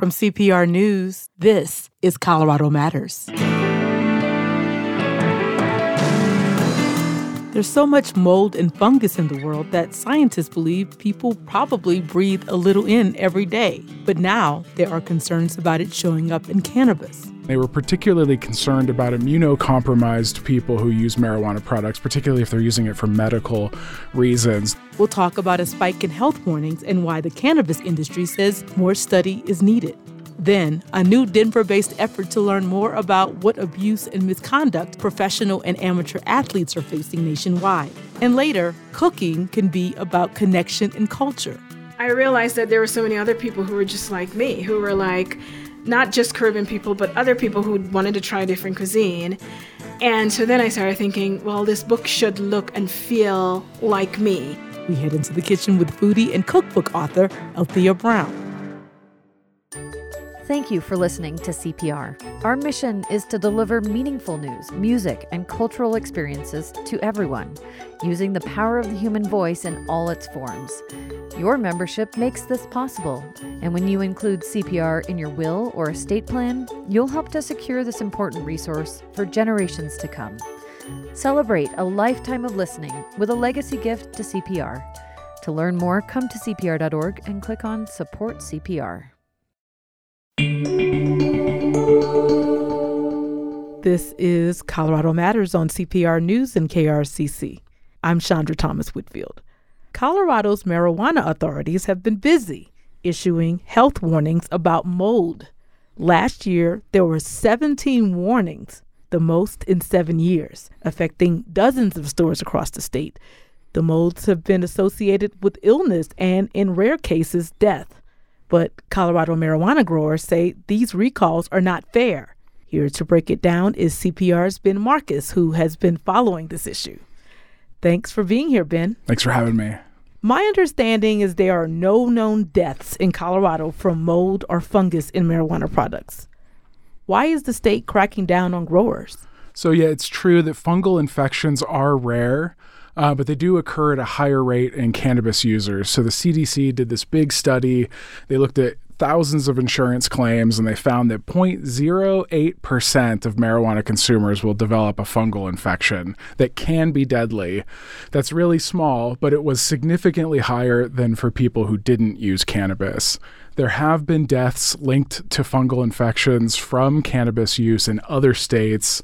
From CPR News, this is Colorado Matters. There's so much mold and fungus in the world that scientists believe people probably breathe a little in every day. But now there are concerns about it showing up in cannabis. They were particularly concerned about immunocompromised people who use marijuana products, particularly if they're using it for medical reasons. We'll talk about a spike in health warnings and why the cannabis industry says more study is needed. Then, a new Denver based effort to learn more about what abuse and misconduct professional and amateur athletes are facing nationwide. And later, cooking can be about connection and culture. I realized that there were so many other people who were just like me, who were like not just Caribbean people, but other people who wanted to try different cuisine. And so then I started thinking, well, this book should look and feel like me. We head into the kitchen with foodie and cookbook author Althea Brown. Thank you for listening to CPR. Our mission is to deliver meaningful news, music, and cultural experiences to everyone, using the power of the human voice in all its forms. Your membership makes this possible, and when you include CPR in your will or estate plan, you'll help to secure this important resource for generations to come. Celebrate a lifetime of listening with a legacy gift to CPR. To learn more, come to CPR.org and click on Support CPR. This is Colorado Matters on CPR News and KRCC. I'm Chandra Thomas Whitfield. Colorado's marijuana authorities have been busy issuing health warnings about mold. Last year, there were 17 warnings, the most in seven years, affecting dozens of stores across the state. The molds have been associated with illness and, in rare cases, death. But Colorado marijuana growers say these recalls are not fair. Here to break it down is CPR's Ben Markus, who has been following this issue. Thanks for being here, Ben. Thanks for having me. My understanding is there are no known deaths in Colorado from mold or fungus in marijuana products. Why is the state cracking down on growers? So, yeah, it's true that fungal infections are rare, uh, but they do occur at a higher rate in cannabis users. So the CDC did this big study. They looked at thousands of insurance claims and they found that 0.08% of marijuana consumers will develop a fungal infection that can be deadly. That's really small, but it was significantly higher than for people who didn't use cannabis. There have been deaths linked to fungal infections from cannabis use in other states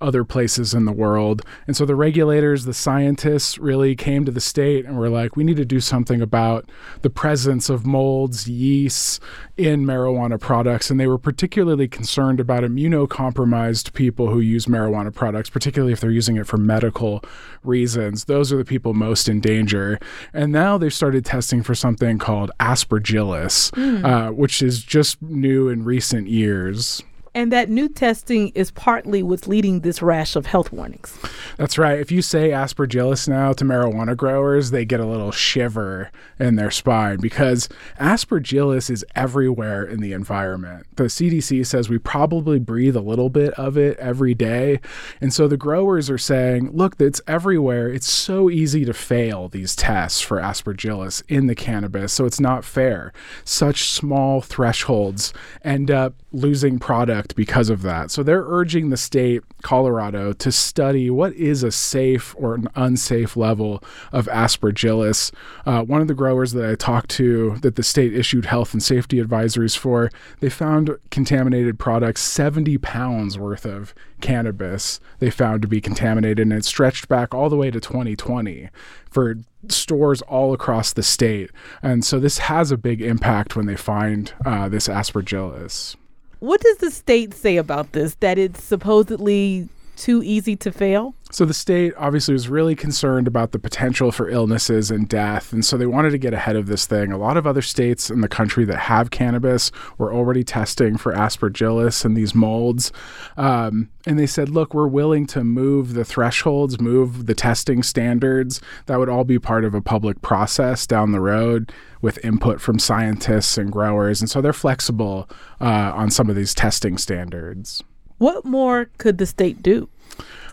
other places in the world. And so the regulators, the scientists really came to the state and were like, we need to do something about the presence of molds, yeasts in marijuana products. And they were particularly concerned about immunocompromised people who use marijuana products, particularly if they're using it for medical reasons. Those are the people most in danger. And now they've started testing for something called aspergillus, mm. uh, which is just new in recent years. And that new testing is partly what's leading this rash of health warnings. That's right. If you say aspergillus now to marijuana growers, they get a little shiver in their spine because aspergillus is everywhere in the environment. The CDC says we probably breathe a little bit of it every day. And so the growers are saying, look, it's everywhere. It's so easy to fail these tests for aspergillus in the cannabis. So it's not fair. Such small thresholds end up losing product because of that. So they're urging the state, Colorado, to study what is a safe or an unsafe level of aspergillus. Uh, one of the growers that I talked to that the state issued health and safety advisories for, they found contaminated products, 70 pounds worth of cannabis they found to be contaminated, and it stretched back all the way to 2020 for stores all across the state. And so this has a big impact when they find uh, this aspergillus. What does the state say about this? That it's supposedly too easy to fail? So the state obviously was really concerned about the potential for illnesses and death, and so they wanted to get ahead of this thing. A lot of other states in the country that have cannabis were already testing for aspergillus and these molds, um, and they said, "Look, we're willing to move the thresholds, move the testing standards. That would all be part of a public process down the road." With input from scientists and growers. And so they're flexible uh, on some of these testing standards. What more could the state do?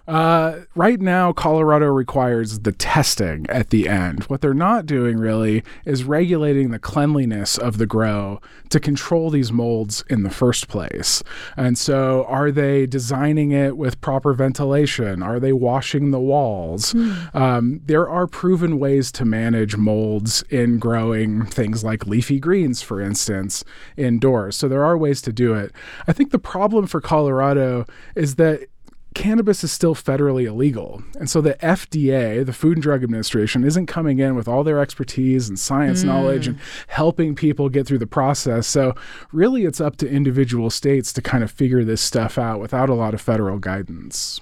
Uh, right now, Colorado requires the testing at the end. What they're not doing really is regulating the cleanliness of the grow to control these molds in the first place. And so, are they designing it with proper ventilation? Are they washing the walls? Mm. Um, there are proven ways to manage molds in growing things like leafy greens, for instance, indoors. So, there are ways to do it. I think the problem for Colorado is that cannabis is still federally illegal. And so the FDA, the Food and Drug Administration, isn't coming in with all their expertise and science mm. knowledge and helping people get through the process. So really, it's up to individual states to kind of figure this stuff out without a lot of federal guidance.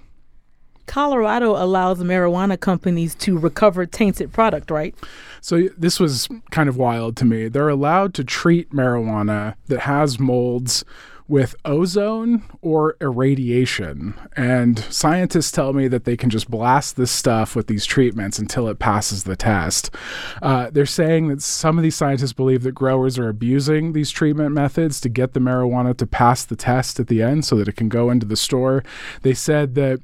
Colorado allows marijuana companies to recover tainted product, right? So this was kind of wild to me. They're allowed to treat marijuana that has molds with ozone or irradiation. And scientists tell me that they can just blast this stuff with these treatments until it passes the test. Uh, they're saying that some of these scientists believe that growers are abusing these treatment methods to get the marijuana to pass the test at the end so that it can go into the store. They said that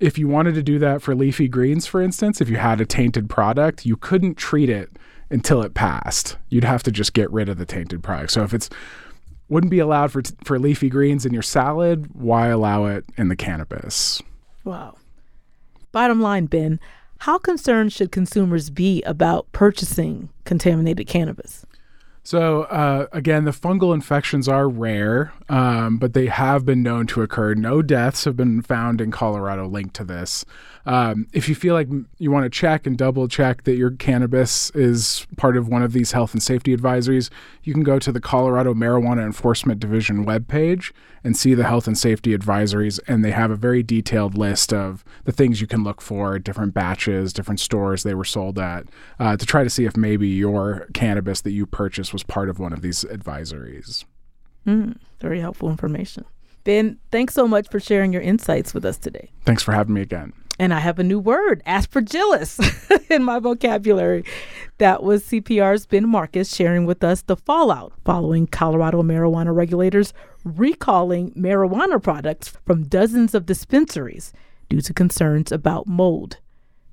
if you wanted to do that for leafy greens, for instance, if you had a tainted product, you couldn't treat it until it passed. You'd have to just get rid of the tainted product. So if it's wouldn't be allowed for t- for leafy greens in your salad. Why allow it in the cannabis? Wow. Bottom line, Ben, how concerned should consumers be about purchasing contaminated cannabis? So, uh, again, the fungal infections are rare, um, but they have been known to occur. No deaths have been found in Colorado linked to this. Um, if you feel like you want to check and double check that your cannabis is part of one of these health and safety advisories, you can go to the Colorado Marijuana Enforcement Division webpage and see the health and safety advisories. And they have a very detailed list of the things you can look for, different batches, different stores they were sold at, uh, to try to see if maybe your cannabis that you was part of one of these advisories. Mm, very helpful information. Ben, thanks so much for sharing your insights with us today. Thanks for having me again. And I have a new word, aspergillus, in my vocabulary. That was CPR's Ben Markus sharing with us the fallout following Colorado marijuana regulators recalling marijuana products from dozens of dispensaries due to concerns about mold.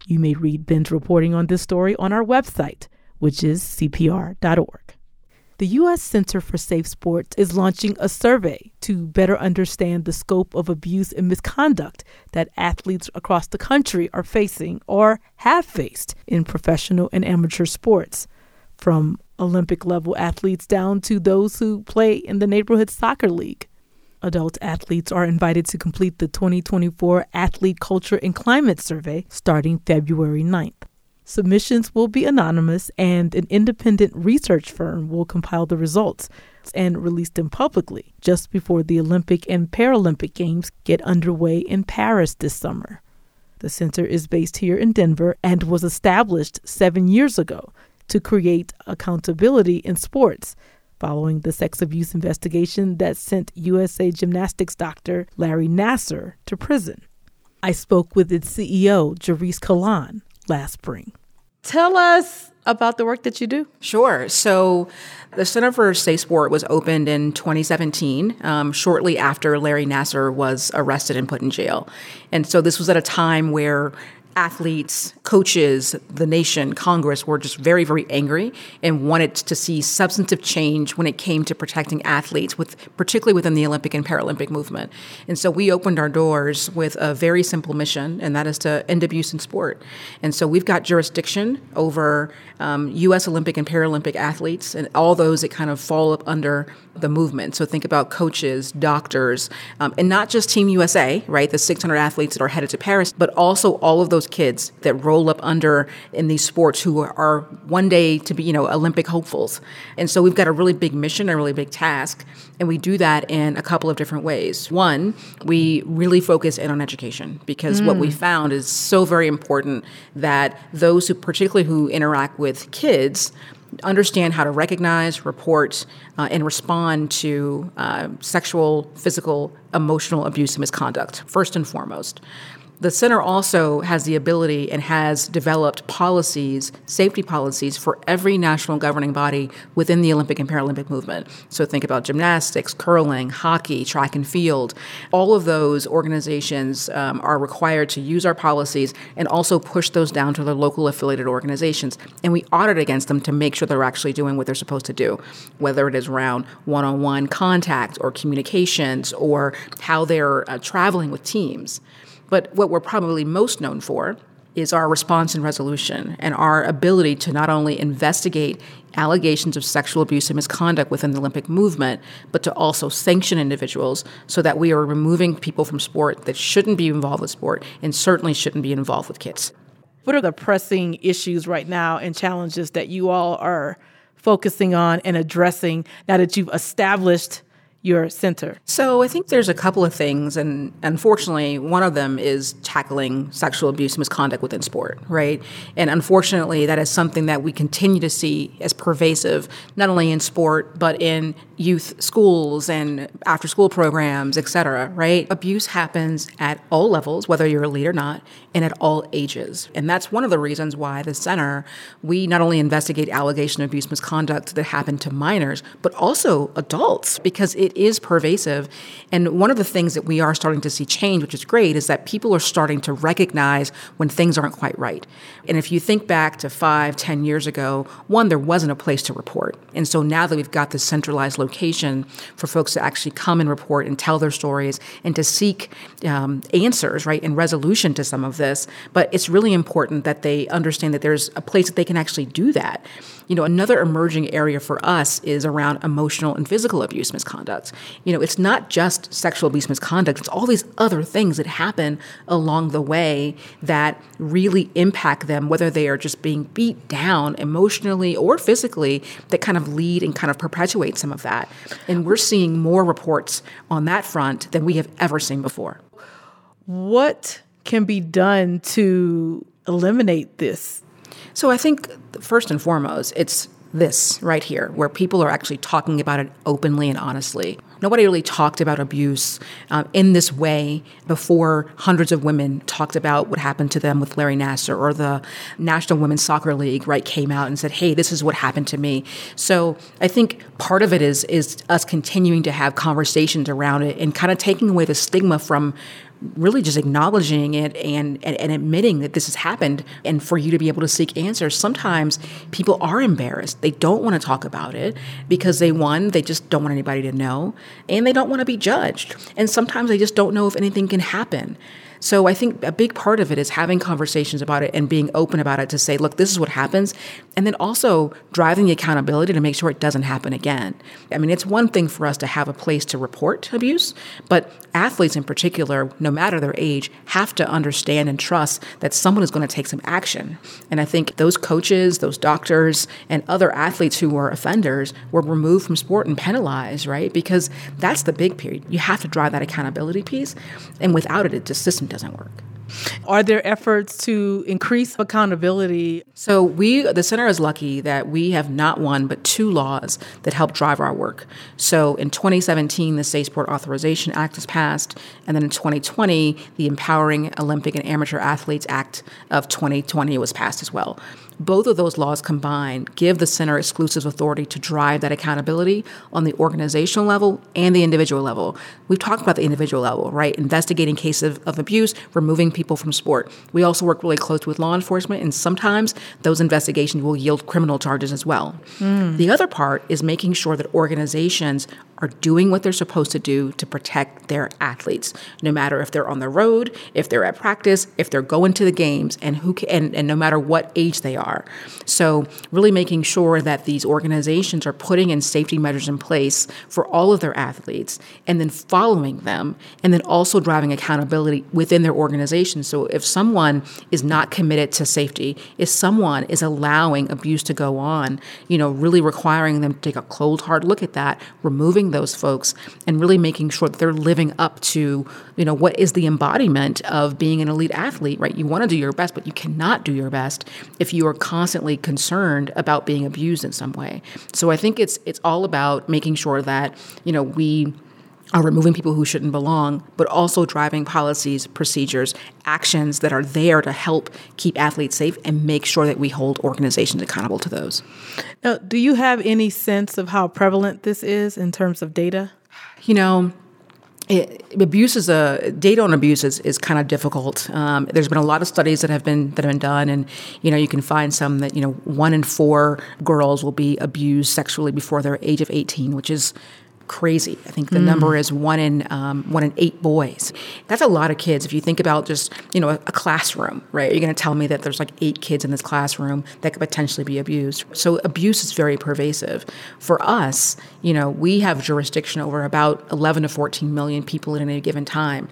You may read Ben's reporting on this story on our website, which is cpr.org. The U.S. Center for Safe Sports is launching a survey to better understand the scope of abuse and misconduct that athletes across the country are facing or have faced in professional and amateur sports, from Olympic level athletes down to those who play in the neighborhood soccer league. Adult athletes are invited to complete the 2024 Athlete Culture and Climate Survey starting February 9th. Submissions will be anonymous, and an independent research firm will compile the results and release them publicly just before the Olympic and Paralympic Games get underway in Paris this summer. The center is based here in Denver and was established seven years ago to create accountability in sports following the sex abuse investigation that sent USA Gymnastics doctor Larry Nassar to prison. I spoke with its CEO, Ju'Riese Colón, last spring. Tell us about the work that you do. Sure. So, the Center for Safe Sport was opened in 2017, um, shortly after Larry Nassar was arrested and put in jail. And so, this was at a time where athletes, coaches, the nation, Congress were just very, very angry and wanted to see substantive change when it came to protecting athletes, with particularly within the Olympic and Paralympic movement. And so we opened our doors with a very simple mission, and that is to end abuse in sport. And so we've got jurisdiction over um, U.S. Olympic and Paralympic athletes and all those that kind of fall up under the movement. So think about coaches, doctors, um, and not just Team USA, right? The 600 athletes that are headed to Paris, but also all of those kids that roll up under in these sports who are one day to be, you know, Olympic hopefuls. And so we've got a really big mission, a really big task, and we do that in a couple of different ways. One, we really focus in on education because mm. what we mm. found is so very important that those who, particularly who interact with kids, understand how to recognize, report, uh, and respond to uh, sexual, physical, emotional abuse and misconduct, first and foremost. The center also has the ability and has developed policies, safety policies for every national governing body within the Olympic and Paralympic movement. So think about gymnastics, curling, hockey, track and field. All of those organizations um, are required to use our policies and also push those down to their local affiliated organizations. And we audit against them to make sure they're actually doing what they're supposed to do, whether it is around one on one contact or communications or how they're uh, traveling with teams. But what we're probably most known for is our response and resolution and our ability to not only investigate allegations of sexual abuse and misconduct within the Olympic movement, but to also sanction individuals so that we are removing people from sport that shouldn't be involved with sport and certainly shouldn't be involved with kids. What are the pressing issues right now and challenges that you all are focusing on and addressing now that you've established your center? So I think there's a couple of things, and unfortunately, one of them is tackling sexual abuse and misconduct within sport, right? And unfortunately, that is something that we continue to see as pervasive, not only in sport, but in youth schools and after school programs, et cetera, right? Abuse happens at all levels, whether you're a lead or not, and at all ages. And that's one of the reasons why the center, we not only investigate allegation of abuse misconduct that happened to minors, but also adults, because it is pervasive. And one of the things that we are starting to see change, which is great, is that people are starting to recognize when things aren't quite right. And if you think back to five, ten years ago, one, there wasn't a place to report. And so now that we've got this centralized location for folks to actually come and report and tell their stories and to seek um, answers, right, and resolution to some of this. But it's really important that they understand that there's a place that they can actually do that. You know, another emerging area for us is around emotional and physical abuse misconduct. You know, it's not just sexual abuse misconduct, it's all these other things that happen along the way that really impact them, whether they are just being beat down emotionally or physically, that kind of lead and kind of perpetuate some of that. And we're seeing more reports on that front than we have ever seen before. What can be done to eliminate this? So I think first and foremost, it's this right here, where people are actually talking about it openly and honestly. Nobody really talked about abuse um, in this way before hundreds of women talked about what happened to them with Larry Nassar or the National Women's Soccer League, right, came out and said, hey, this is what happened to me. So I think part of it is, is us continuing to have conversations around it and kind of taking away the stigma from really just acknowledging it and, and, and, admitting that this has happened and for you to be able to seek answers. Sometimes people are embarrassed. They don't want to talk about it because they, one, they just don't want anybody to know and they don't want to be judged. And sometimes they just don't know if anything can happen. So I think a big part of it is having conversations about it and being open about it to say, look, this is what happens. And then also driving the accountability to make sure it doesn't happen again. I mean, it's one thing for us to have a place to report abuse, but athletes in particular, no matter their age, have to understand and trust that someone is going to take some action. And I think those coaches, those doctors, and other athletes who were offenders were removed from sport and penalized, right? Because that's the big period. You have to drive that accountability piece. And without it, it the system doesn't work. Are there efforts to increase accountability? So we the center is lucky that we have not one but two laws that help drive our work. So in 2017 the Safe Authorization Act was passed and then in 2020 the Empowering Olympic and Amateur Athletes Act of 2020 was passed as well. Both of those laws combined give the center exclusive authority to drive that accountability on the organizational level and the individual level. We've talked about the individual level, right? Investigating cases of, of abuse, removing people from sport. We also work really close with law enforcement, and sometimes those investigations will yield criminal charges as well. Mm. The other part is making sure that organizations are doing what they're supposed to do to protect their athletes, no matter if they're on the road, if they're at practice, if they're going to the games, and who can, and, and no matter what age they are. So, really making sure that these organizations are putting in safety measures in place for all of their athletes, and then following them, and then also driving accountability within their organization. So, if someone is not committed to safety, if someone is allowing abuse to go on, you know, really requiring them to take a cold hard look at that, removing those folks and really making sure that they're living up to, you know, what is the embodiment of being an elite athlete, right? You want to do your best, but you cannot do your best if you are constantly concerned about being abused in some way. So I think it's it's all about making sure that, you know, we are removing people who shouldn't belong, but also driving policies, procedures, actions that are there to help keep athletes safe and make sure that we hold organizations accountable to those. Now, do you have any sense of how prevalent this is in terms of data? You know, it, abuse is a data on abuse is, is kind of difficult. Um, there's been a lot of studies that have been that have been done, and you know you can find some that you know one in four girls will be abused sexually before their age of 18, which is crazy. I think the mm. number is one in um, one in eight boys. That's a lot of kids. If you think about just you know a, a classroom, right? You're going to tell me that there's like eight kids in this classroom that could potentially be abused. So abuse is very pervasive. For us, you know, we have jurisdiction over about 11 to 14 million people at any given time.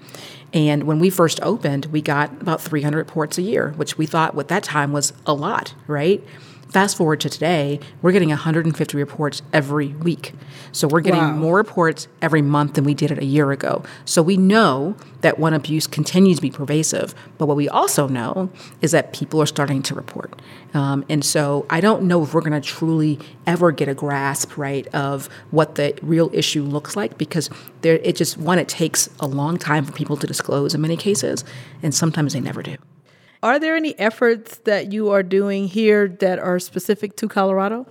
And when we first opened, we got about 300 reports a year, which we thought at that time was a lot, right? Fast forward to today, we're getting 150 reports every week. So we're getting wow. more reports every month than we did it a year ago. So we know that one abuse continues to be pervasive. But what we also know is that people are starting to report. Um, and so I don't know if we're going to truly ever get a grasp, right, of what the real issue looks like because there, it just, one, it takes a long time for people to disclose in many cases, and sometimes they never do. Are there any efforts that you are doing here that are specific to Colorado?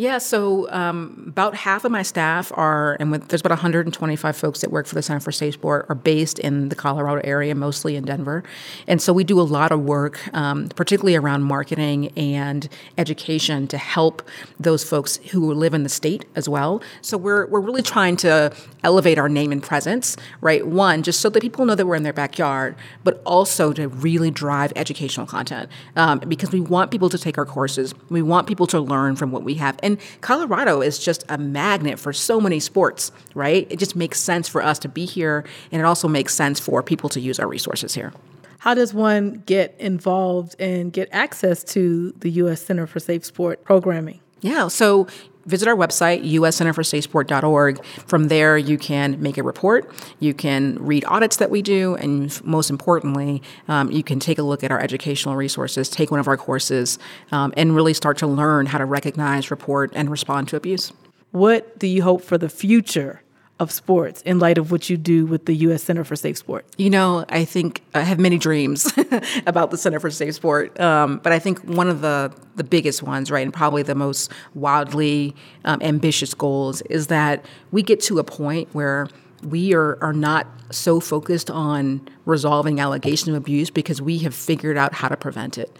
Yeah, so um, about half of my staff are, and with, there's about 125 folks that work for the Center for Safe Sport, are based in the Colorado area, mostly in Denver. And so we do a lot of work, um, particularly around marketing and education to help those folks who live in the state as well. So we're, we're really trying to elevate our name and presence, right? One, just so that people know that we're in their backyard, but also to really drive educational content um, because we want people to take our courses. We want people to learn from what we have. And Colorado is just a magnet for so many sports, right? It just makes sense for us to be here, and it also makes sense for people to use our resources here. How does one get involved and get access to the U.S. Center for Safe Sport programming? Yeah, so visit our website, uscenterforsafesport.org. From there, you can make a report, you can read audits that we do, and most importantly, um, you can take a look at our educational resources, take one of our courses, um, and really start to learn how to recognize, report, and respond to abuse. What do you hope for the future of sports in light of what you do with the U.S. Center for Safe Sport? You know, I think I have many dreams about the Center for Safe Sport, um, but I think one of the the biggest ones, right, and probably the most wildly um, ambitious goals is that we get to a point where we are, are not so focused on resolving allegations of abuse because we have figured out how to prevent it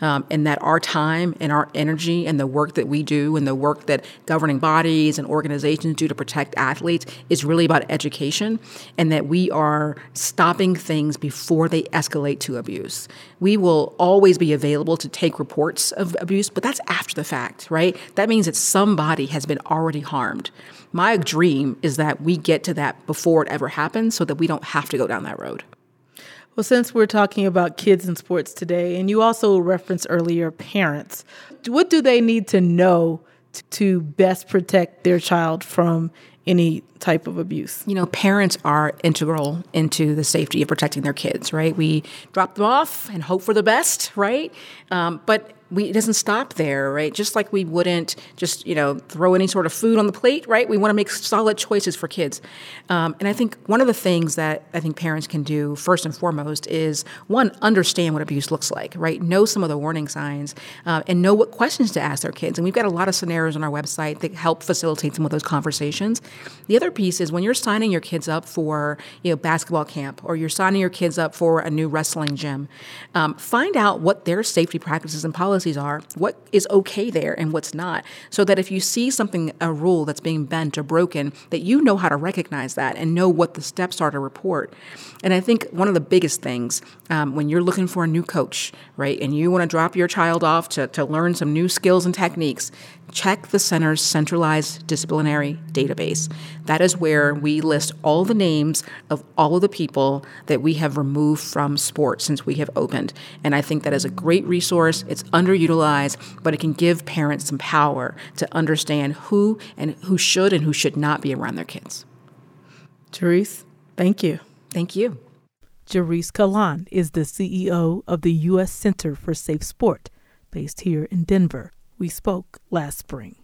um, and that our time and our energy and the work that we do and the work that governing bodies and organizations do to protect athletes is really about education and that we are stopping things before they escalate to abuse. We will always be available to take reports of abuse, but that's after the fact, right? That means that somebody has been already harmed. My dream is that we get to that before it ever happens so that we don't have to go down that road. Well, since we're talking about kids and sports today, and you also referenced earlier parents, what do they need to know to best protect their child from any type of abuse? You know, parents are integral into the safety of protecting their kids, right? We drop them off and hope for the best, right? Um, but we, it doesn't stop there, right? Just like we wouldn't just, you know, throw any sort of food on the plate, right? We want to make solid choices for kids. Um, and I think one of the things that I think parents can do first and foremost is one, understand what abuse looks like, right? Know some of the warning signs uh, and know what questions to ask their kids. And we've got a lot of scenarios on our website that help facilitate some of those conversations. The other piece is when you're signing your kids up for, you know, basketball camp or you're signing your kids up for a new wrestling gym, um, find out what their safety practices and policies policies are, what is okay there and what's not, so that if you see something, a rule that's being bent or broken, that you know how to recognize that and know what the steps are to report. And I think one of the biggest things um, when you're looking for a new coach, right, and you want to drop your child off to, to learn some new skills and techniques, check the center's centralized disciplinary database. That is where we list all the names of all of the people that we have removed from sports since we have opened. And I think that is a great resource. It's underutilized, but it can give parents some power to understand who and who should and who should not be around their kids. Ju'Riese, thank you. Thank you. Ju'Riese Colón is the CEO of the U.S. Center for Safe Sport, based here in Denver. We spoke last spring.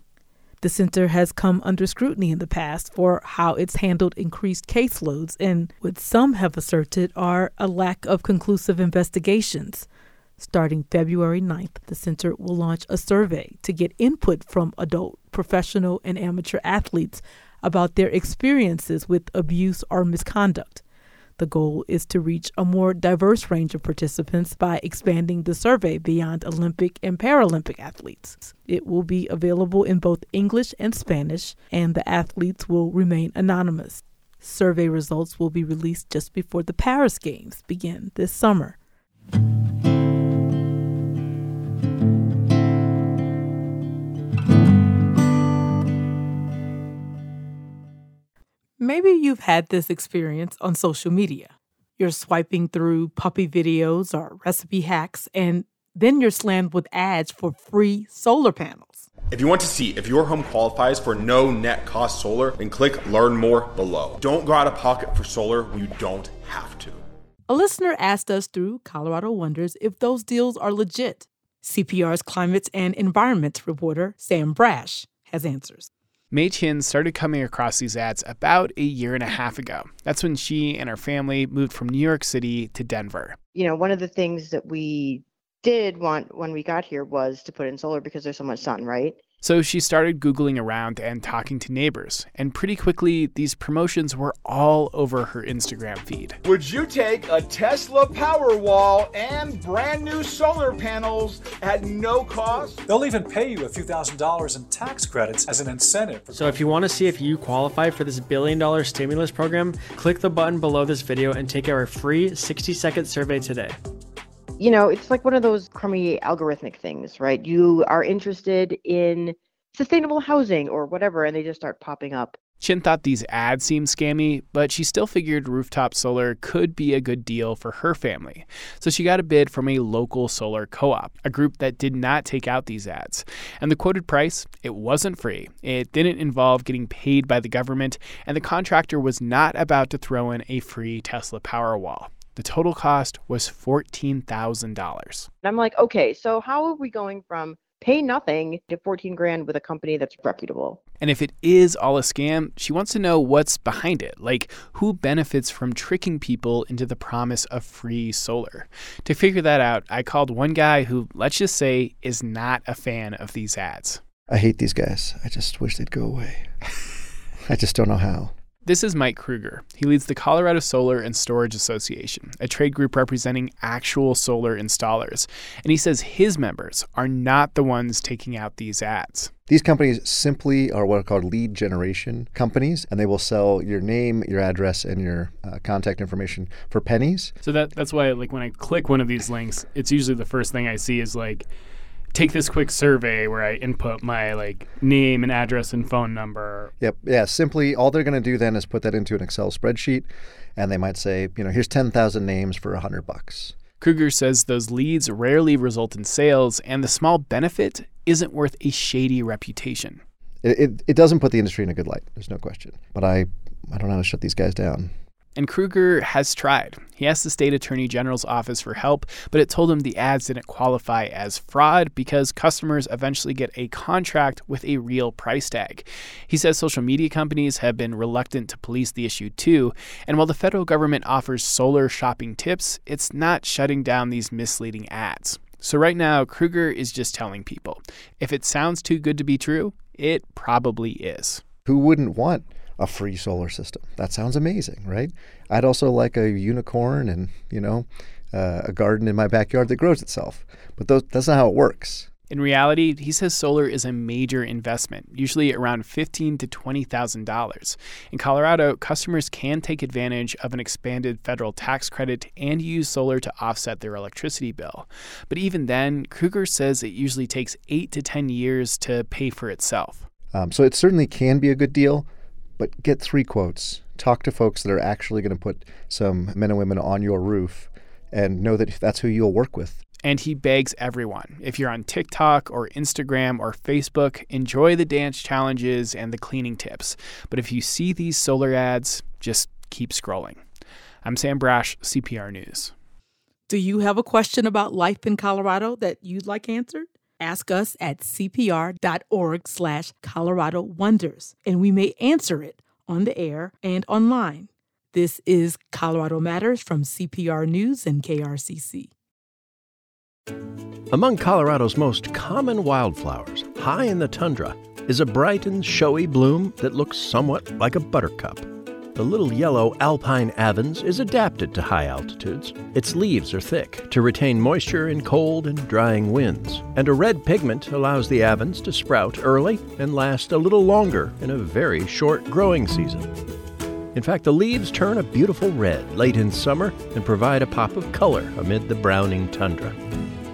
The center has come under scrutiny in the past for how it's handled increased caseloads and what some have asserted are a lack of conclusive investigations. Starting February 9th, the center will launch a survey to get input from adult, professional, and amateur athletes about their experiences with abuse or misconduct. The goal is to reach a more diverse range of participants by expanding the survey beyond Olympic and Paralympic athletes. It will be available in both English and Spanish, and the athletes will remain anonymous. Survey results will be released just before the Paris Games begin this summer. Maybe you've had this experience on social media. You're swiping through puppy videos or recipe hacks, and then you're slammed with ads for free solar panels. If you want to see if your home qualifies for no net cost solar, then click Learn More below. Don't go out of pocket for solar when you don't have to. A listener asked us through Colorado Wonders if those deals are legit. CPR's climate and environment reporter, Sam Brasch, has answers. Mei Chin started coming across these ads about a year and a half ago. That's when she and her family moved from New York City to Denver. You know, one of the things that we did want when we got here was to put in solar because there's so much sun, right? So she started Googling around and talking to neighbors. And pretty quickly, these promotions were all over her Instagram feed. Would you take a Tesla Powerwall and brand new solar panels at no cost? They'll even pay you a few thousand dollars in tax credits as an incentive. So if you want to see if you qualify for this billion dollar stimulus program, click the button below this video and take our free 60 second survey today you know, it's like one of those crummy algorithmic things, right? You are interested in sustainable housing or whatever, and they just start popping up. Chin thought these ads seemed scammy, but she still figured rooftop solar could be a good deal for her family. So she got a bid from a local solar co op, a group that did not take out these ads. And the quoted price, it wasn't free. It didn't involve getting paid by the government, and the contractor was not about to throw in a free Tesla Powerwall. The total cost was $14,000. I'm like, okay, so how are we going from pay nothing to 14 grand with a company that's reputable? And if it is all a scam, she wants to know what's behind it. Like, who benefits from tricking people into the promise of free solar? To figure that out, I called one guy who, let's just say, is not a fan of these ads. I hate these guys. I just wish they'd go away. I just don't know how. This is Mike Kruger. He leads the Colorado Solar and Storage Association, a trade group representing actual solar installers. And he says his members are not the ones taking out these ads. These companies simply are what are called lead generation companies, and they will sell your name, your address, and your uh, contact information for pennies. So that that's why, like, when I click one of these links, it's usually the first thing I see is like take this quick survey where I input my like name and address and phone number. Yep. Yeah. Simply, all they're going to do then is put that into an Excel spreadsheet, and they might say, you know, here's ten thousand names for a hundred bucks. Kruger says those leads rarely result in sales, and the small benefit isn't worth a shady reputation. It, it, it doesn't put the industry in a good light. There's no question. But I, I don't know how to shut these guys down. And Kruger has tried. He asked the state attorney general's office for help, but it told him the ads didn't qualify as fraud because customers eventually get a contract with a real price tag. He says social media companies have been reluctant to police the issue too, and while the federal government offers solar shopping tips, it's not shutting down these misleading ads. So right now, Kruger is just telling people if it sounds too good to be true, it probably is. Who wouldn't want a free solar system. That sounds amazing, right? I'd also like a unicorn and, you know, uh, a garden in my backyard that grows itself. But those, that's not how it works. In reality, he says solar is a major investment, usually around fifteen to twenty thousand dollars. In Colorado, customers can take advantage of an expanded federal tax credit and use solar to offset their electricity bill. But even then, Kruger says it usually takes eight to ten years to pay for itself. Um, so it certainly can be a good deal, but get three quotes. Talk to folks that are actually going to put some men and women on your roof and know that that's who you'll work with. And he begs everyone if you're on TikTok or Instagram or Facebook, enjoy the dance challenges and the cleaning tips. But if you see these solar ads, just keep scrolling. I'm Sam Brasch, CPR News. Do you have a question about life in Colorado that you'd like answered? Ask us at cpr.org slash Colorado Wonders, and we may answer it on the air and online. This is Colorado Matters from CPR News and KRCC. Among Colorado's most common wildflowers, high in the tundra, is a bright and showy bloom that looks somewhat like a buttercup. The little yellow alpine avens is adapted to high altitudes. Its leaves are thick to retain moisture in cold and drying winds, and a red pigment allows the avens to sprout early and last a little longer in a very short growing season. In fact, the leaves turn a beautiful red late in summer and provide a pop of color amid the browning tundra.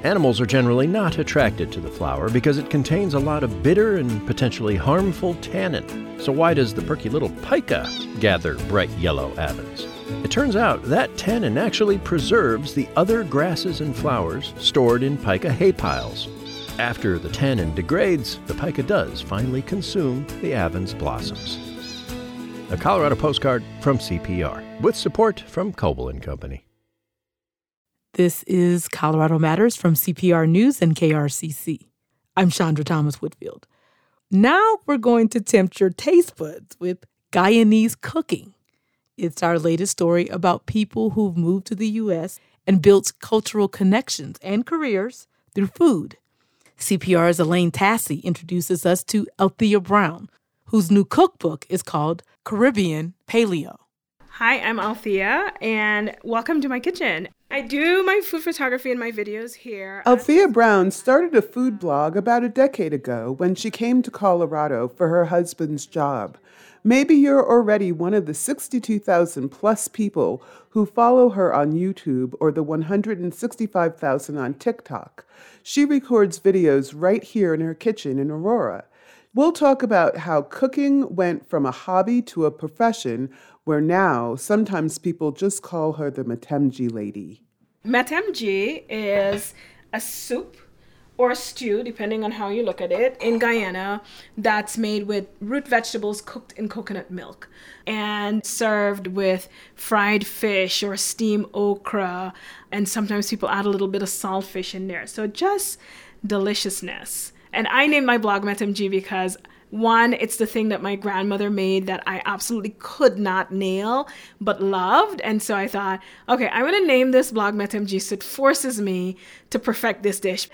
Animals are generally not attracted to the flower because it contains a lot of bitter and potentially harmful tannin. So, why does the perky little pika gather bright yellow avens? It turns out that tannin actually preserves the other grasses and flowers stored in pika hay piles. After the tannin degrades, the pika does finally consume the avens blossoms. A Colorado postcard from CPR with support from Coble and Company. This is Colorado Matters from CPR News and KRCC. I'm Chandra Thomas Whitfield. Now we're going to tempt your taste buds with Guyanese cooking. It's our latest story about people who've moved to the U.S. and built cultural connections and careers through food. CPR's Elaine Tassy introduces us to Althea Brown, whose new cookbook is called Caribbean Paleo. Hi, I'm Althea, and welcome to my kitchen. I do my food photography and my videos here. Althea Brown started a food blog about a decade ago when she came to Colorado for her husband's job. Maybe you're already one of the 62,000 plus people who follow her on YouTube or the 165,000 on TikTok. She records videos right here in her kitchen in Aurora. We'll talk about how cooking went from a hobby to a profession where now sometimes people just call her the Metemgee lady. Metemgee is a soup or a stew, depending on how you look at it, in Guyana that's made with root vegetables cooked in coconut milk and served with fried fish or steamed okra. And sometimes people add a little bit of saltfish in there. So just deliciousness. And I named my blog Metemgee because one, it's the thing that my grandmother made that I absolutely could not nail but loved. And so I thought, okay, I'm going to name this blog Metemgee so it forces me to perfect this dish.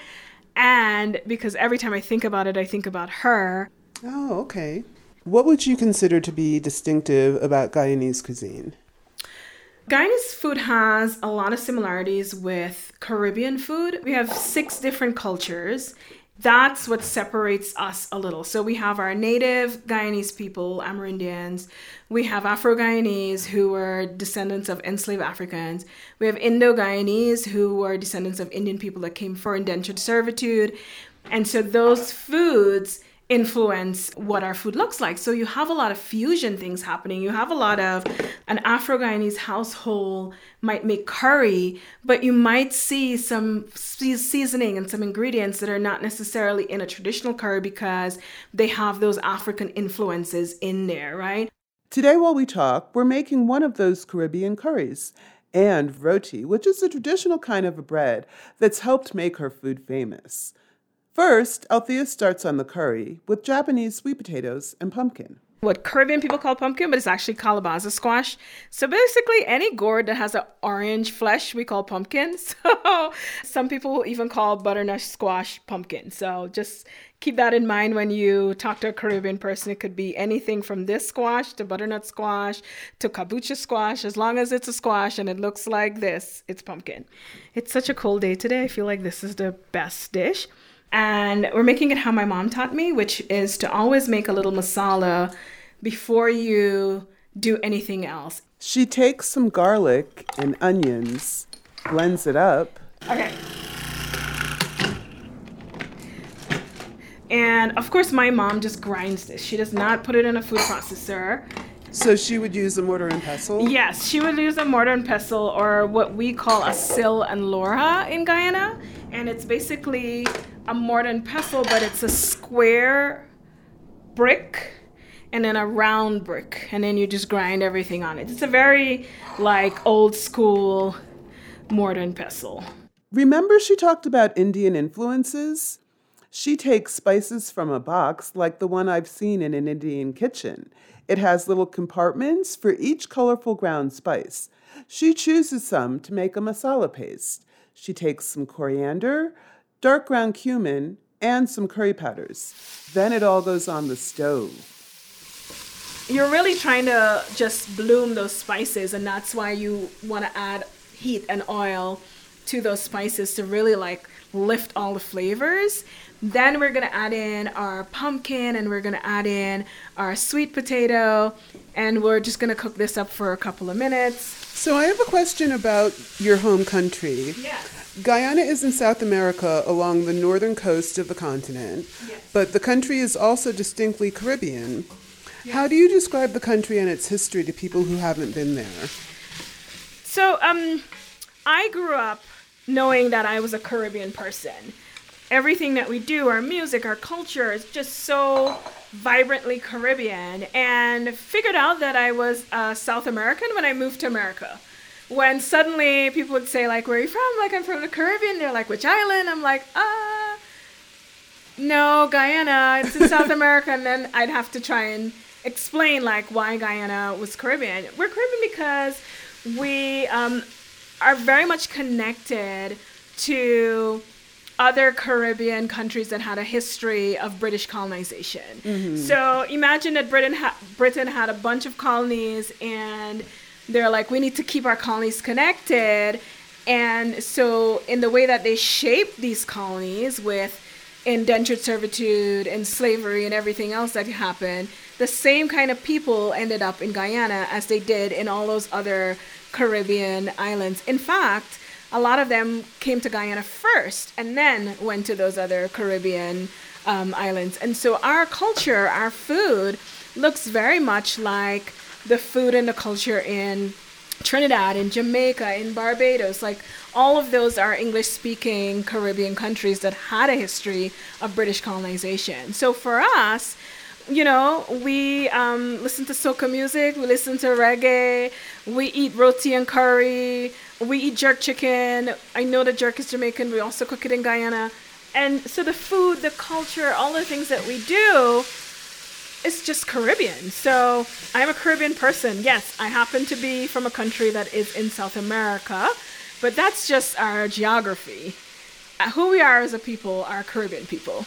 And because every time I think about it, I think about her. Oh, okay. What would you consider to be distinctive about Guyanese cuisine? Guyanese food has a lot of similarities with Caribbean food. We have six different cultures, that's what separates us a little. So we have our native Guyanese people, Amerindians. We have Afro Guyanese, who were descendants of enslaved Africans. We have Indo Guyanese, who were descendants of Indian people that came for indentured servitude. And so those foods influence what our food looks like. So you have a lot of fusion things happening. You have a lot of an Afro Guyanese household might make curry, but you might see some seasoning and some ingredients that are not necessarily in a traditional curry because they have those African influences in there, right? Today, while we talk, we're making one of those Caribbean curries and roti, which is a traditional kind of a bread that's helped make her food famous. First, Althea starts on the curry with Japanese sweet potatoes and pumpkin. What Caribbean people call pumpkin, but it's actually calabaza squash. So basically, any gourd that has an orange flesh, we call pumpkin. So some people even call butternut squash pumpkin. So just keep that in mind when you talk to a Caribbean person. It could be anything from this squash to butternut squash to kabocha squash. As long as it's a squash and it looks like this, it's pumpkin. It's such a cold day today. I feel like this is the best dish. And we're making it how my mom taught me, which is to always make a little masala before you do anything else. She takes some garlic and onions, blends it up. Okay. And of course, my mom just grinds this. She does not put it in a food processor. So she would use a mortar and pestle? Yes, she would use a mortar and pestle or what we call a sil and lora in Guyana. And it's basically a mortar pestle, but it's a square brick and then a round brick. And then you just grind everything on it. It's a very like old school mortar and pestle. Remember she talked about Indian influences? She takes spices from a box like the one I've seen in an Indian kitchen. It has little compartments for each colorful ground spice. She chooses some to make a masala paste. She takes some coriander, dark ground cumin, and some curry powders. Then it all goes on the stove. You're really trying to just bloom those spices, and that's why you want to add heat and oil to those spices to really like lift all the flavors. Then we're gonna add in our pumpkin and we're gonna add in our sweet potato, and we're just gonna cook this up for a couple of minutes. So I have a question about your home country. Yes. Guyana is in South America along the northern coast of the continent, but the country is also distinctly Caribbean. How do you describe the country and its history to people who haven't been there? So, um, I grew up knowing that I was a Caribbean person. Everything that we do, our music, our culture, is just so vibrantly Caribbean, and figured out that I was uh, South American when I moved to America. When suddenly people would say, like, where are you from? Like, I'm from the Caribbean. They're like, which island? I'm like, ah, no, Guyana. It's in South America. And then I'd have to try and explain, like, why Guyana was Caribbean. We're Caribbean because we um, are very much connected to other Caribbean countries that had a history of British colonization. Mhm. So imagine that Britain ha- Britain had a bunch of colonies, and they're like, we need to keep our colonies connected. And so, in the way that they shaped these colonies with indentured servitude and slavery and everything else that happened, the same kind of people ended up in Guyana as they did in all those other Caribbean islands. In fact, a lot of them came to Guyana first and then went to those other Caribbean um, islands. And so our culture, our food, looks very much like the food and the culture in Trinidad, in Jamaica, in Barbados. Like all of those are English speaking Caribbean countries that had a history of British colonization. So for us, you know, we um, listen to soca music, we listen to reggae, we eat roti and curry, we eat jerk chicken. I know the jerk is Jamaican, we also cook it in Guyana. And so the food, the culture, all the things that we do is just Caribbean. So I'm a Caribbean person. Yes, I happen to be from a country that is in South America, but that's just our geography. Uh, who we are as a people are Caribbean people.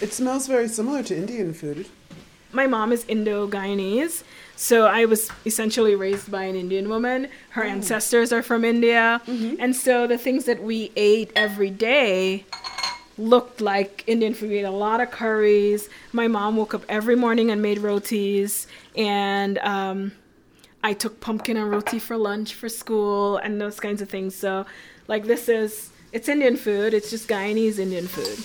It smells very similar to Indian food. My mom is Indo Guyanese, so I was essentially raised by an Indian woman. Her ancestors are from India, and so the things that we ate every day looked like Indian food. We ate a lot of curries. My mom woke up every morning and made rotis, and um, I took pumpkin and roti for lunch for school and those kinds of things. So, like, this is it's Indian food. It's just Guyanese Indian food.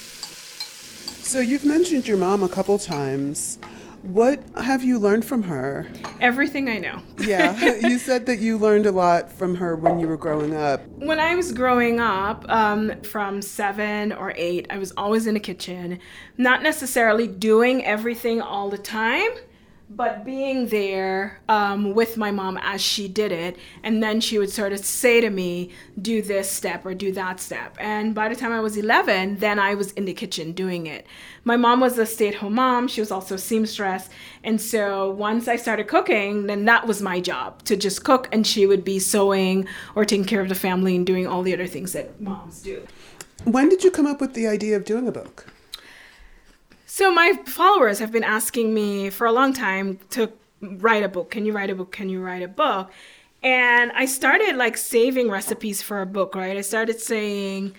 So you've mentioned your mom a couple times. What have you learned from her? Everything I know. Yeah, you said that you learned a lot from her when you were growing up. When I was growing up, um, from seven or eight, I was always in the kitchen, not necessarily doing everything all the time, but being there um, with my mom as she did it. And then she would sort of say to me, do this step or do that step. And by the time I was 11, then I was in the kitchen doing it. My mom was a stay at home mom, she was also seamstress. And so once I started cooking, then that was my job to just cook, and she would be sewing or taking care of the family and doing all the other things that moms do. When did you come up with the idea of doing a book? So my followers have been asking me for a long time to write a book. Can you write a book? Can you write a book? And I started like saving recipes for a book, right? I started saying,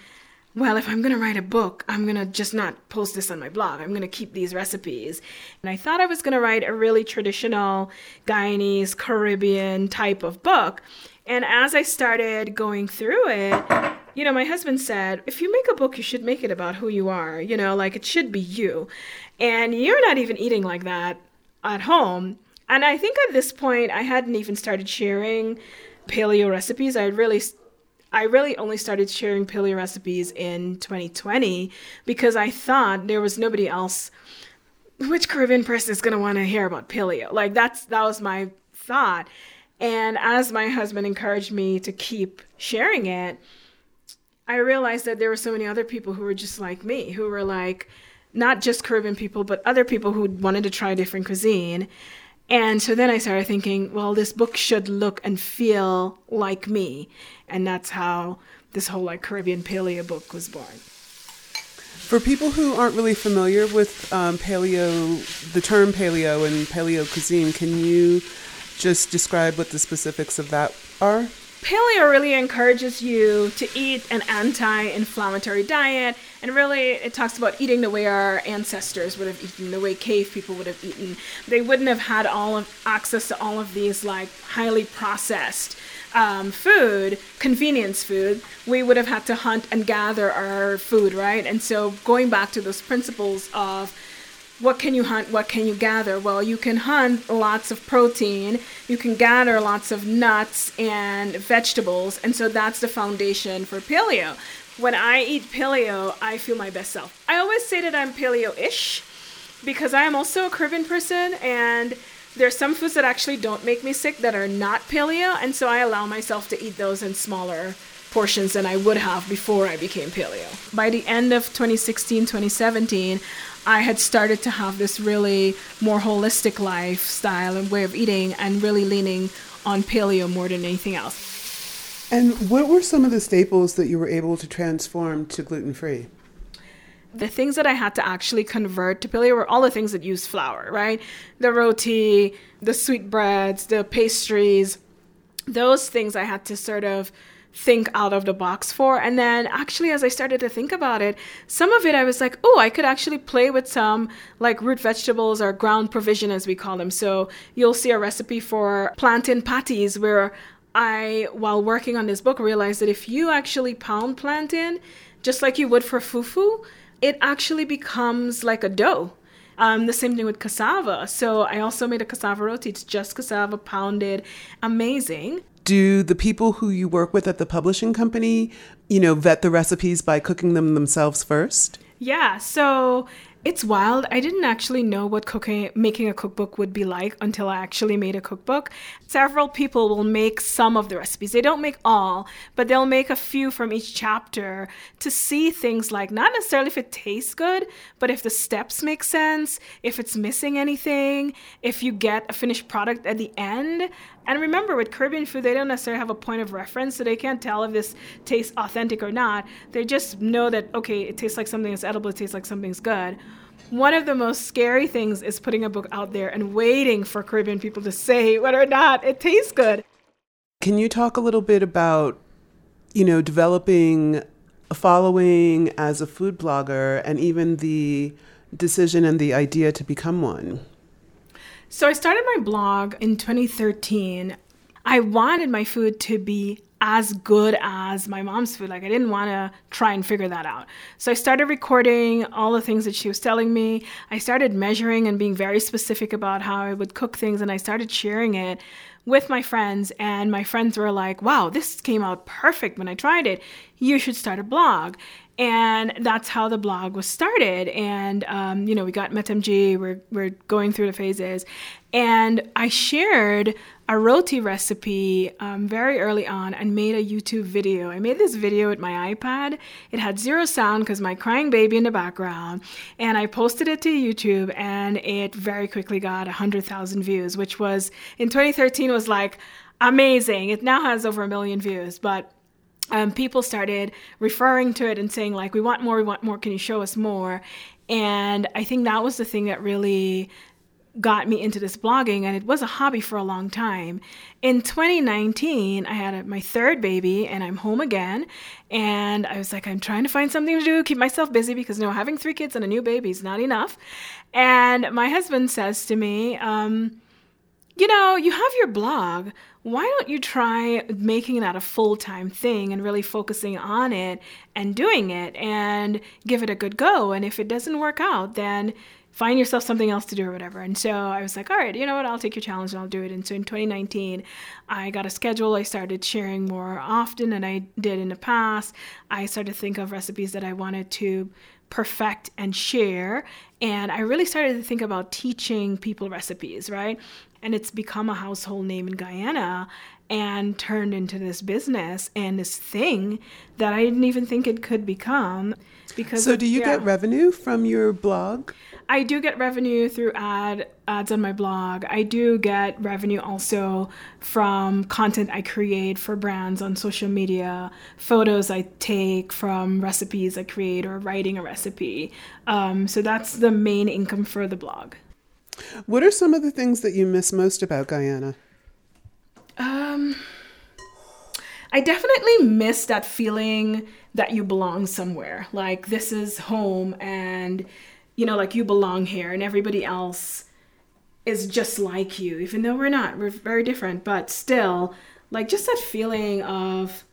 well, if I'm going to write a book, I'm going to just not post this on my blog. I'm going to keep these recipes. And I thought I was going to write a really traditional Guyanese Caribbean type of book. And as I started going through it, you know, my husband said, if you make a book, you should make it about who you are. You know, like it should be you. And you're not even eating like that at home. And I think at this point, I hadn't even started sharing paleo recipes. I really I really only started sharing paleo recipes in 2020 because I thought there was nobody else. Which Caribbean person is going to want to hear about paleo? Like that's that was my thought. And as my husband encouraged me to keep sharing it, I realized that there were so many other people who were just like me, who were like, not just Caribbean people, but other people who wanted to try different cuisine. And so then I started thinking, well, this book should look and feel like me. And that's how this whole like Caribbean paleo book was born. For people who aren't really familiar with um, paleo, the term paleo and paleo cuisine, can you just describe what the specifics of that are? Paleo really encourages you to eat an anti inflammatory diet, and really it talks about eating the way our ancestors would have eaten, the way cave people would have eaten. They wouldn't have had all of access to all of these like highly processed um, food, convenience food, we would have had to hunt and gather our food, right? And so going back to those principles of what can you hunt, what can you gather? Well, you can hunt lots of protein, you can gather lots of nuts and vegetables, and so that's the foundation for paleo. When I eat paleo, I feel my best self. I always say that I'm paleo ish because I am also a Caribbean person and there's some foods that actually don't make me sick that are not paleo, and so I allow myself to eat those in smaller portions than I would have before I became paleo. By the end of 2016, 2017, I had started to have this really more holistic lifestyle and way of eating and really leaning on paleo more than anything else. And what were some of the staples that you were able to transform to gluten free? the things that I had to actually convert to paleo were all the things that use flour, right? The roti, the sweetbreads, the pastries, those things I had to sort of think out of the box for. And then actually, as I started to think about it, some of it I was like, oh, I could actually play with some like root vegetables or ground provision, as we call them. So you'll see a recipe for plantain patties where I, while working on this book, realized that if you actually pound plantain, just like you would for fufu, it actually becomes like a dough. Um, the same thing with cassava. So I also made a cassava roti. It's just cassava pounded, amazing. Do the people who you work with at the publishing company, you know, vet the recipes by cooking them themselves first? Yeah. So it's wild. I didn't actually know what cooking making a cookbook would be like until I actually made a cookbook. Several people will make some of the recipes. They don't make all, but they'll make a few from each chapter to see things like not necessarily if it tastes good, but if the steps make sense, if it's missing anything, if you get a finished product at the end. And remember, with Caribbean food, they don't necessarily have a point of reference, so they can't tell if this tastes authentic or not. They just know that, okay, it tastes like something that's edible, it tastes like something's good. One of the most scary things is putting a book out there and waiting for Caribbean people to say whether or not it tastes good. Can you talk a little bit about, you know, developing a following as a food blogger and even the decision and the idea to become one? So I started my blog in 2013. I wanted my food to be as good as my mom's food. Like I didn't want to try and figure that out. So I started recording all the things that she was telling me. I started measuring and being very specific about how I would cook things and I started sharing it with my friends and my friends were like, "Wow, this came out perfect when I tried it. You should start a blog." And that's how the blog was started. And um, you know, we got Metemgee. We're we're going through the phases, and I shared a roti recipe um, very early on and made a YouTube video. I made this video with my iPad. It had zero sound because my crying baby in the background, and I posted it to YouTube, and it very quickly got hundred thousand views, which was in 2013 was like amazing. It now has over a million views, but um, people started referring to it and saying like we want more we want more can you show us more? And i think that was the thing that really got me into this blogging and it was a hobby for a long time. In 2019 i had a, my third baby and i'm home again and i was like i'm trying to find something to do keep myself busy because you know having three kids and a new baby is not enough. And my husband says to me um, you know you have your blog why don't you try making that a full time thing and really focusing on it and doing it and give it a good go? And if it doesn't work out, then find yourself something else to do or whatever. And so I was like, all right, you know what? I'll take your challenge and I'll do it. And so in 2019, I got a schedule. I started sharing more often than I did in the past. I started to think of recipes that I wanted to perfect and share. And I really started to think about teaching people recipes, right? And it's become a household name in Guyana and turned into this business and this thing that I didn't even think it could become. Because So, do you yeah. get revenue from your blog? I do get revenue through ad ads on my blog. I do get revenue also from content I create for brands on social media, photos I take from recipes I create or writing a recipe. Um, so that's the main income for the blog. What are some of the things that you miss most about Guyana? Um, I definitely miss that feeling that you belong somewhere. Like this is home and you know, like you belong here and everybody else is just like you, even though we're not. We're very different, but still, like just that feeling of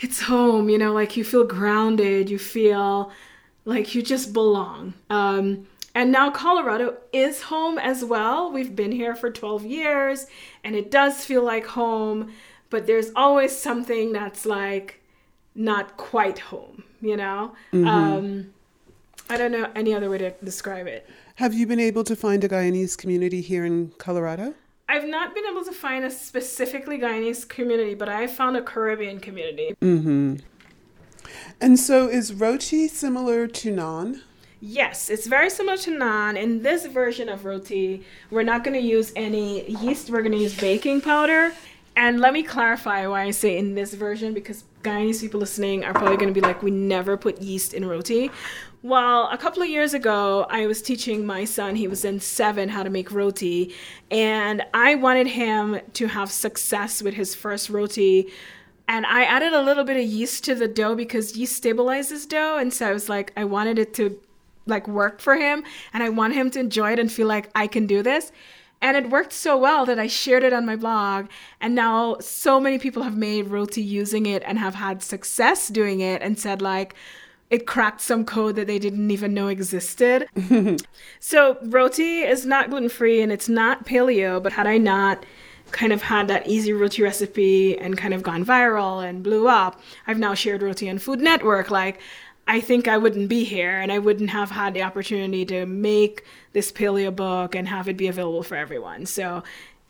it's home, you know, like you feel grounded, you feel like you just belong. Um, and now Colorado is home as well. We've been here for 12 years and it does feel like home, but there's always something that's like not quite home, you know? Mhm. Um, I don't know any other way to describe it. Have you been able to find a Guyanese community here in Colorado? I've not been able to find a specifically Guyanese community, but I found a Caribbean community. Mm-hmm. And so, is roti similar to naan? Yes, it's very similar to naan. In this version of roti, we're not going to use any yeast. We're going to use baking powder. And let me clarify why I say in this version, because Guyanese people listening are probably going to be like, we never put yeast in roti. Well, a couple of years ago, I was teaching my son, he was in seven, how to make roti. And I wanted him to have success with his first roti. And I added a little bit of yeast to the dough because yeast stabilizes dough. And so I was like, I wanted it to like work for him and I want him to enjoy it and feel like I can do this. And it worked so well that I shared it on my blog. And now so many people have made roti using it and have had success doing it and said, like, it cracked some code that they didn't even know existed. so, roti is not gluten free and it's not paleo, but had I not kind of had that easy roti recipe and kind of gone viral and blew up, I've now shared roti on Food Network. Like, I think I wouldn't be here and I wouldn't have had the opportunity to make this paleo book and have it be available for everyone. So,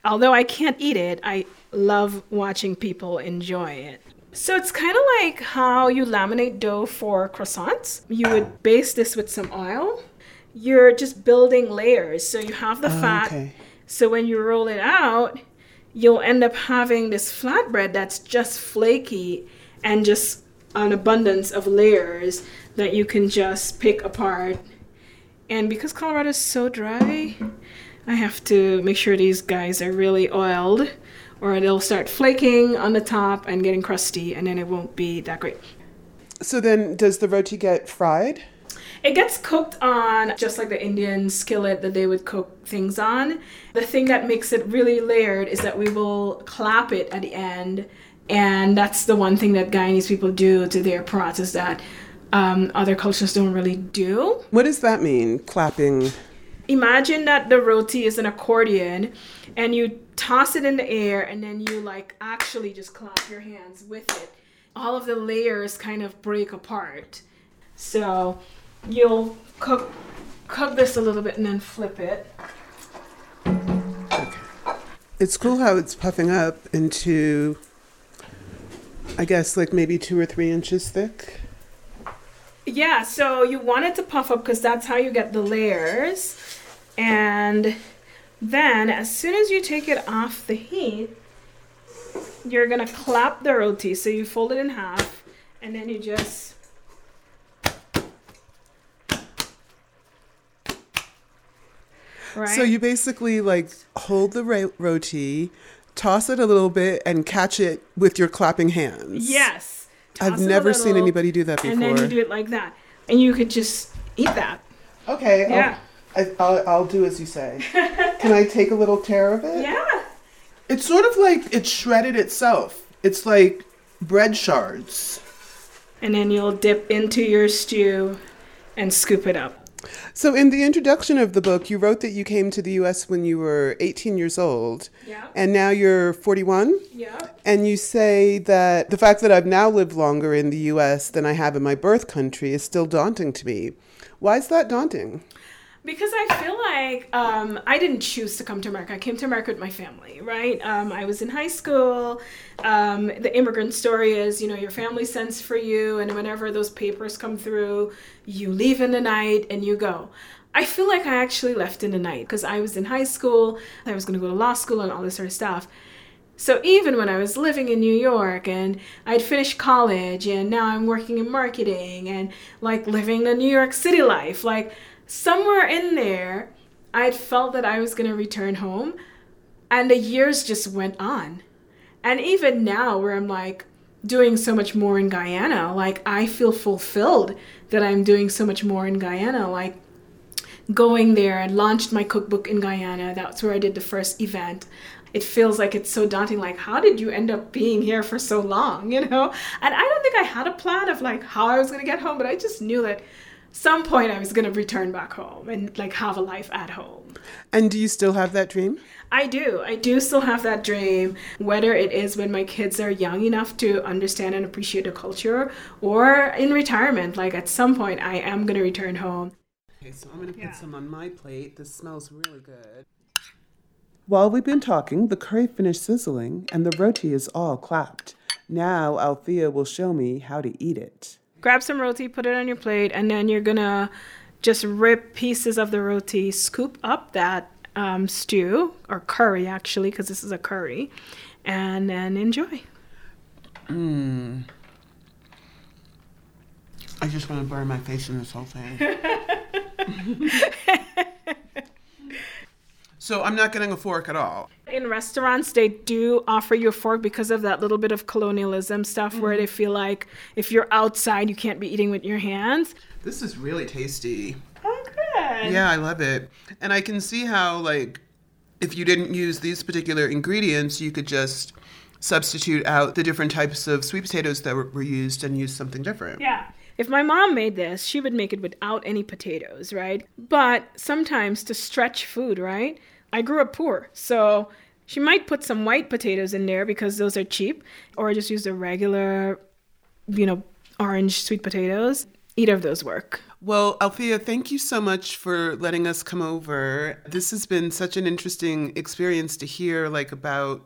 although I can't eat it, I love watching people enjoy it. So it's kind of like how you laminate dough for croissants. You would base this with some oil. You're just building layers. So you have the Oh, fat. okay. So when you roll it out, you'll end up having this flatbread that's just flaky and just an abundance of layers that you can just pick apart. And because Colorado is so dry, I have to make sure these guys are really oiled or they'll start flaking on the top and getting crusty and then it won't be that great. So then, does the roti get fried? It gets cooked on just like the Indian skillet that they would cook things on. The thing that makes it really layered is that we will clap it at the end. And that's the one thing that Guyanese people do to their pots is that um, other cultures don't really do. What does that mean, clapping? Imagine that the roti is an accordion and you toss it in the air and then you like actually just clap your hands with it. All of the layers kind of break apart. So you'll cook cook this a little bit and then flip it. Okay. It's cool how it's puffing up into, I guess, like maybe two or three inches thick. Yeah, so you want it to puff up because that's how you get the layers. And then as soon as you take it off the heat, you're gonna clap the roti. So you fold it in half and then you just Right. So you basically like hold the roti, toss it a little bit, and catch it with your clapping hands. Yes. I've Toss it a never seen anybody do that before. And then you do it like that. And you could just eat that. Okay. I'll- Yeah. I, I'll, I'll do as you say. Can I take a little tear of it? Yeah. It's sort of like it's shredded itself. It's like bread shards. And then you'll dip into your stew and scoop it up. So, in the introduction of the book, you wrote that you came to the US when you were 18 years old. Yeah. And now you're 41? Yeah. And you say that the fact that I've now lived longer in the US than I have in my birth country is still daunting to me. Why is that daunting? Because I feel like um, I didn't choose to come to America. I came to America with my family, right? Um, I was in high school. Um, the immigrant story is, you know, your family sends for you, and whenever those papers come through, you leave in the night and you go. I feel like I actually left in the night because I was in high school. I was going to go to law school and all this sort of stuff. So even when I was living in New York and I'd finished college and now I'm working in marketing and like living the New York City life, like somewhere in there, I'd felt that I was going to return home. And the years just went on. And even now, where I'm like doing so much more in Guyana, like I feel fulfilled that I'm doing so much more in Guyana. Like going there and launched my cookbook in Guyana. That's where I did the first event. It feels like it's so daunting. Like, how did you end up being here for so long? You know? And I don't think I had a plan of like how I was going to get home, but I just knew that some point I was going to return back home and like have a life at home. And do you still have that dream? I do. I do still have that dream, whether it is when my kids are young enough to understand and appreciate the culture or in retirement. Like at some point, I am going to return home. Okay, so I'm going to put yeah. some on my plate. This smells really good. While we've been talking, the curry finished sizzling and the roti is all clapped. Now Althea will show me how to eat it grab some roti, put it on your plate, and then you're gonna just rip pieces of the roti, scoop up that um, stew or curry actually, because this is a curry, and then enjoy. Mmm. I just want to burn my face in this whole thing. So I'm not getting a fork at all. In restaurants, they do offer you a fork because of that little bit of colonialism stuff mm-hmm. where they feel like if you're outside, you can't be eating with your hands. This is really tasty. Oh, good. Yeah, I love it. And I can see how, like, if you didn't use these particular ingredients, you could just substitute out the different types of sweet potatoes that were, were used and use something different. Yeah. If my mom made this, she would make it without any potatoes, right? But sometimes to stretch food, right? I grew up poor, so she might put some white potatoes in there because those are cheap, or just use the regular, you know, orange sweet potatoes. Either of those work. Well, Althea, thank you so much for letting us come over. This has been such an interesting experience to hear, like, about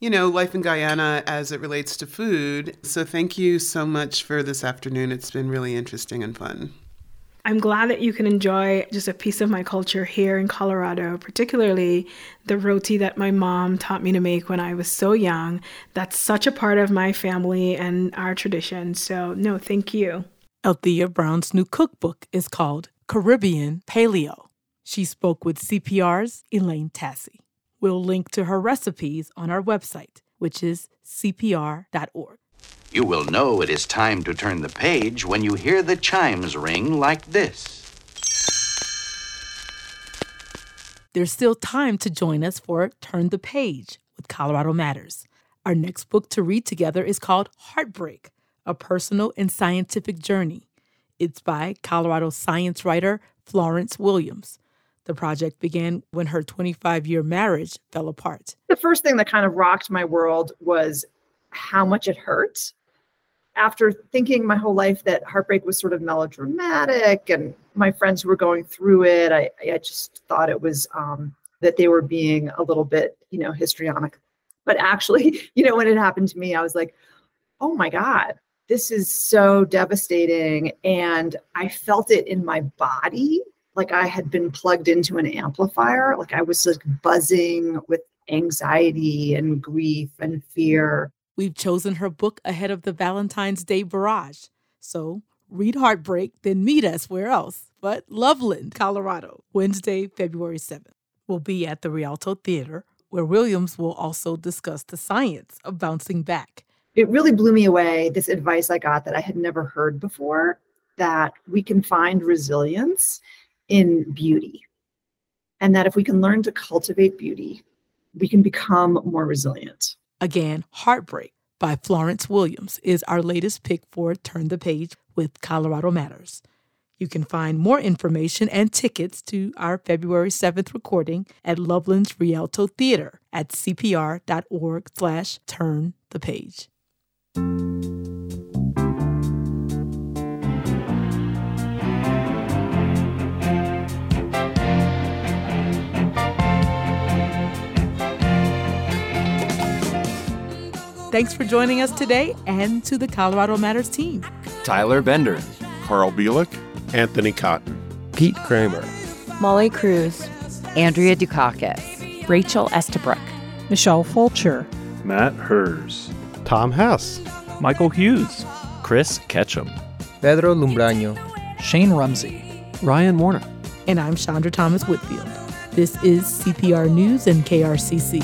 you know, life in Guyana as it relates to food. So thank you so much for this afternoon. It's been really interesting and fun. I'm glad that you can enjoy just a piece of my culture here in Colorado, particularly the roti that my mom taught me to make when I was so young. That's such a part of my family and our tradition. So, no, thank you. Althea Brown's new cookbook is called Caribbean Paleo. She spoke with CPR's Elaine Tassy. We'll link to her recipes on our website, which is cpr.org. You will know it is time to turn the page when you hear the chimes ring like this. There's still time to join us for Turn the Page with Colorado Matters. Our next book to read together is called Heartbreak A Personal and Scientific Journey. It's by Colorado science writer Florence Williams. The project began when her 25 year marriage fell apart. The first thing that kind of rocked my world was how much it hurt. After thinking my whole life that heartbreak was sort of melodramatic and my friends were going through it, I, I just thought it was um, that they were being a little bit, you know, histrionic. But actually, you know, when it happened to me, I was like, oh my God, this is so devastating. And I felt it in my body like I had been plugged into an amplifier. Like I was like buzzing with anxiety and grief and fear. We've chosen her book ahead of the Valentine's Day barrage. So read Heartbreak, then meet us where else but Loveland, Colorado, Wednesday, February 7th. We'll be at the Rialto Theater, where Williams will also discuss the science of bouncing back. It really blew me away, this advice I got that I had never heard before that we can find resilience in beauty. And that if we can learn to cultivate beauty, we can become more resilient. Again, Heartbreak by Florence Williams is our latest pick for Turn the Page with Colorado Matters. You can find more information and tickets to our February 7th recording at Loveland's Rialto Theater at cpr.org slash turn the page. Thanks for joining us today and to the Colorado Matters team. Tyler Bender, Carl Bielik, Anthony Cotton, Pete Kramer, Molly Cruz, Andrea Dukakis, Rachel Estabrook, Michelle Fulcher, Matt Hers, Tom Hess, Michael Hughes, Chris Ketchum, Pedro Lumbraño, Shane Rumsey, Ryan Warner. And I'm Chandra Thomas Whitfield. This is CPR News and KRCC.